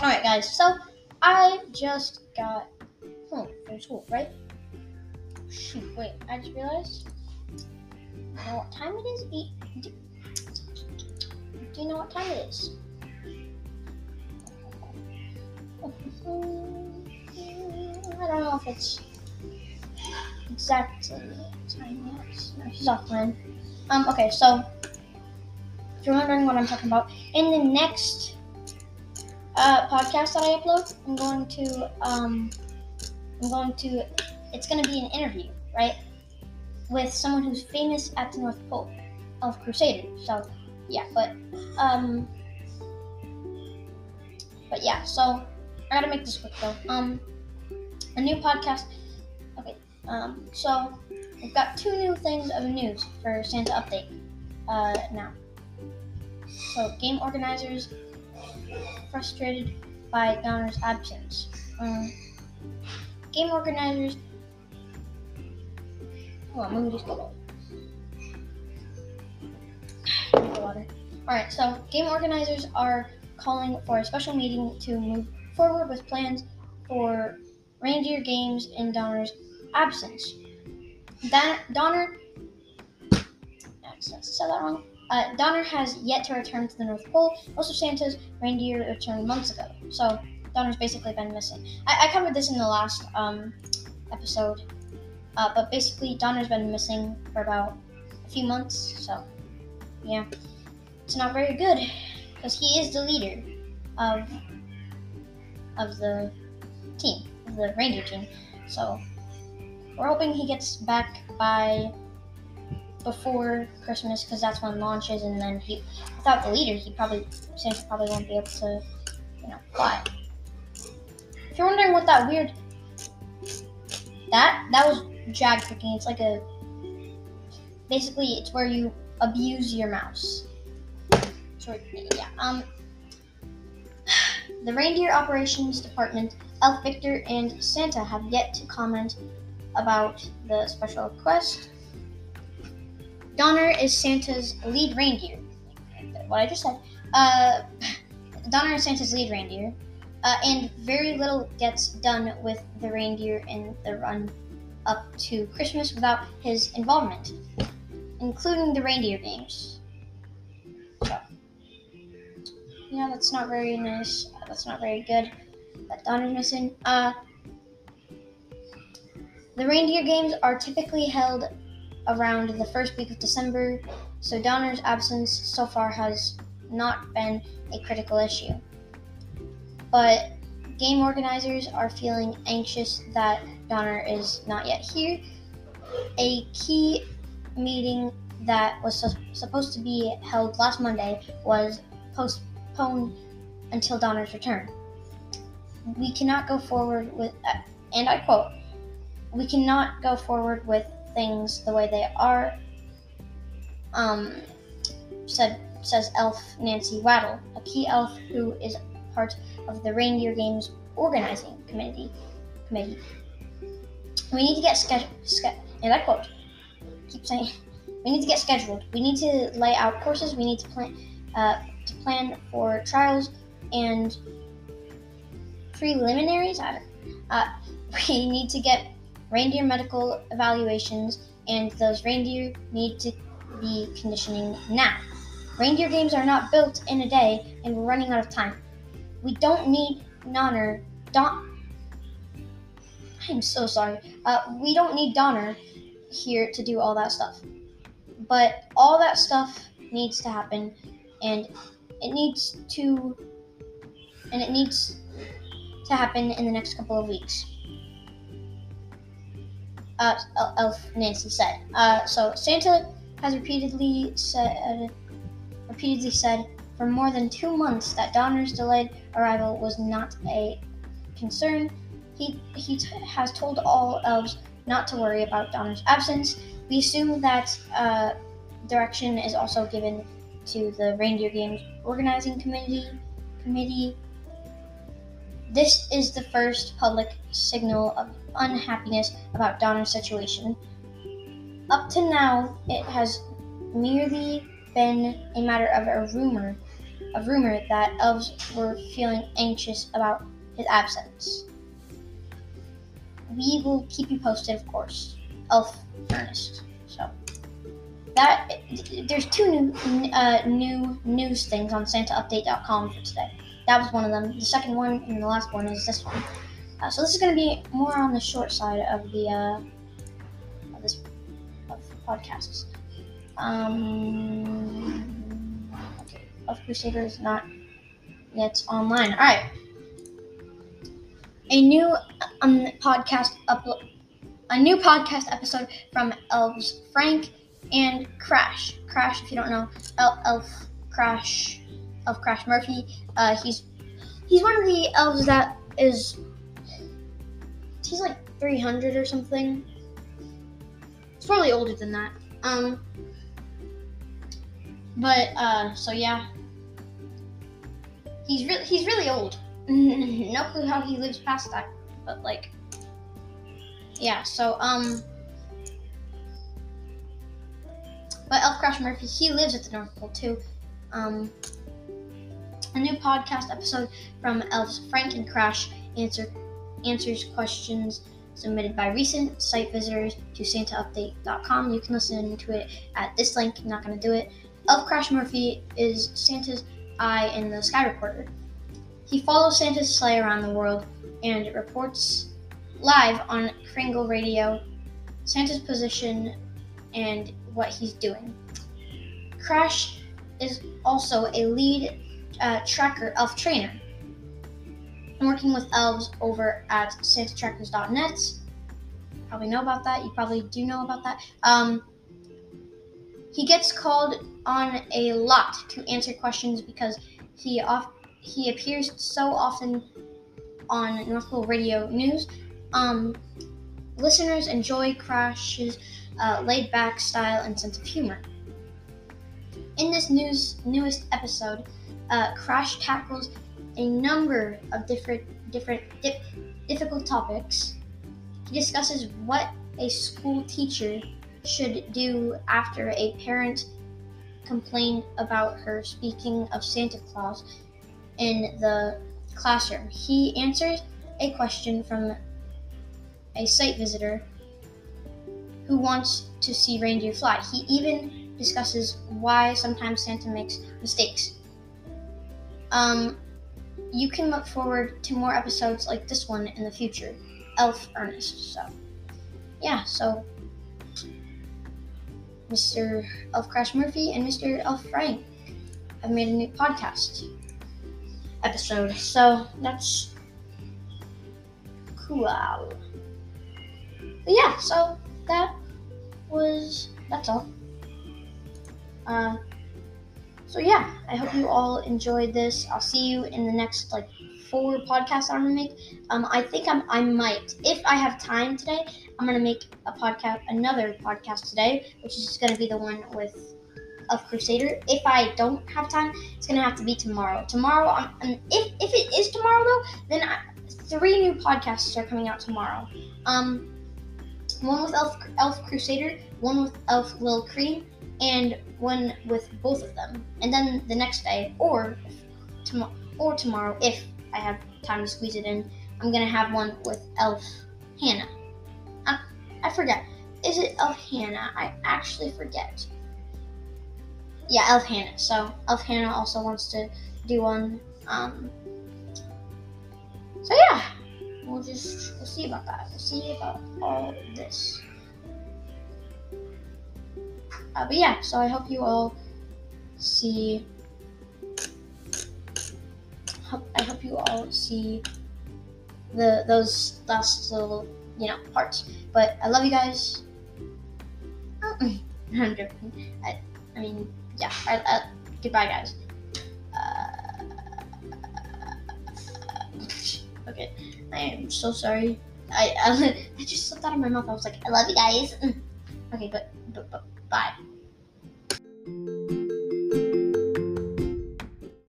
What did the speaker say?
Alright, guys, so I just got home from school, right? Shoot, wait, I just realized. You know what time it is? Do, do you know what time it is? I don't know if it's exactly time yet. No, she's offline. Um, okay, so if you're wondering what I'm talking about, in the next uh, podcast that I upload, I'm going to um, I'm going to it's going to be an interview, right, with someone who's famous at the North Pole Elf Crusader. So yeah, but um, but yeah, so I gotta make this quick though. Um, a new podcast. Okay, um, so we've got two new things of news for Santa update uh, now. So game organizers frustrated by Donner's absence. Um, game organizers. Hold on, let me just. Alright, so game organizers are calling for a special meeting to move forward with plans for reindeer games in Donner's absence. Don- Donner. I said that wrong. Uh, Donner has yet to return to the North Pole. Most of Santa's reindeer returned months ago, so Donner's basically been missing. I, I covered this in the last um, episode, uh, but basically Donner's been missing for about a few months, so yeah, it's not very good because he is the leader of of the team, of the reindeer team. So we're hoping he gets back by before Christmas because that's when launches, and then he without the leader, he probably Santa probably won't be able to, you know, fly. If you're wondering what that weird that that was jag cooking. It's like a basically it's where you abuse your mouse. So yeah, um, the reindeer operations department, Elf Victor and Santa have yet to comment about the special request. Donner is Santa's lead reindeer. What I just said. Uh, Donner is Santa's lead reindeer, uh, and very little gets done with the reindeer in the run up to Christmas without his involvement, including the reindeer games. So, yeah, that's not very nice. That's not very good. That Donner's missing. Uh, the reindeer games are typically held around the first week of December, so Donner's absence so far has not been a critical issue. But game organizers are feeling anxious that Donner is not yet here. A key meeting that was su- supposed to be held last Monday was postponed until Donner's return. We cannot go forward with, uh, and I quote, we cannot go forward with things the way they are. Um, said says Elf Nancy Waddle, a key elf who is part of the Reindeer Games organizing committee. Committee. We need to get scheduled. Ske- and I quote. Keep saying. We need to get scheduled. We need to lay out courses. We need to plan uh, to plan for trials and preliminaries. I don't, uh, we need to get reindeer medical evaluations, and those reindeer need to be conditioning now. Reindeer games are not built in a day, and we're running out of time. We don't need Donner. Don. I'm so sorry. Uh, we don't need Donner here to do all that stuff. But all that stuff needs to happen, and it needs to, and it needs to happen in the next couple of weeks uh, Elf Nancy said. Uh, so Santa has repeatedly said, repeatedly said for more than two months that Donner's delayed arrival was not a concern. He he t- has told all elves not to worry about Donner's absence. We assume that uh, direction is also given to the Reindeer Games organizing committee. Committee. This is the first public signal of unhappiness about Donner's situation. Up to now, it has merely been a matter of a rumor a rumor that elves were feeling anxious about his absence. We will keep you posted, of course. Elf Ernest. So that there's two new uh, new news things on SantaUpdate.com for today. That was one of them. The second one and the last one is this one. Uh, so this is going to be more on the short side of the uh, of this of podcasts. Um, okay, Elf Crusader is not yet online. All right, a new um podcast upload, a new podcast episode from Elves Frank and Crash. Crash, if you don't know, El- Elf Crash, Elf Crash Murphy. Uh, he's he's one of the elves that is he's like 300 or something. It's probably older than that. Um, but uh, so yeah, he's really he's really old. no clue how he lives past that, but like, yeah. So um. But Elf Crash Murphy, he lives at the North Pole too. Um, a new podcast episode from Elves Frank and Crash answer answers questions submitted by recent site visitors to SantaUpdate.com. You can listen to it at this link. I'm not going to do it. Elf Crash Murphy is Santa's eye in the Sky Reporter. He follows Santa's sleigh around the world and reports live on Kringle Radio Santa's position and what he's doing. Crash is also a lead uh, tracker elf trainer. I'm working with elves over at santatrackers.net. Probably know about that. You probably do know about that. Um, he gets called on a lot to answer questions because he off he appears so often on North Pole Radio News. Um, listeners enjoy Crash's uh, laid back style and sense of humor. In this news newest episode, uh, Crash tackles a number of different different dip, difficult topics. He discusses what a school teacher should do after a parent complained about her speaking of Santa Claus in the classroom. He answers a question from a site visitor who wants to see reindeer fly. He even discusses why sometimes Santa makes mistakes. Um, you can look forward to more episodes like this one in the future. Elf Ernest. So, yeah, so Mr. Elf Crash Murphy and Mr. Elf Frank have made a new podcast episode. So, that's cool. But yeah, so that was that's all. Uh, so yeah, I hope you all enjoyed this. I'll see you in the next like four podcasts I'm gonna make. Um, I think I'm I might if I have time today. I'm gonna make a podcast, another podcast today, which is gonna be the one with Elf Crusader. If I don't have time, it's gonna have to be tomorrow. Tomorrow, I'm, and if if it is tomorrow though, then I, three new podcasts are coming out tomorrow. Um, one with Elf Elf Crusader, one with Elf Lil Cream, and one with both of them. And then the next day, or tomorrow, or tomorrow, if I have time to squeeze it in, I'm gonna have one with Elf Hannah. I, I forget. Is it Elf Hannah? I actually forget. Yeah, Elf Hannah. So Elf Hannah also wants to do one. Um, so yeah, we'll just we'll see about that. We'll see about all this. Uh, but yeah, so I hope you all see. I hope you all see the those last little you know parts. But I love you guys. I'm joking. I, I mean, yeah. I, I, goodbye, guys. Uh, okay, I am so sorry. I, I I just slipped out of my mouth. I was like, I love you guys. Okay, but but, but bye.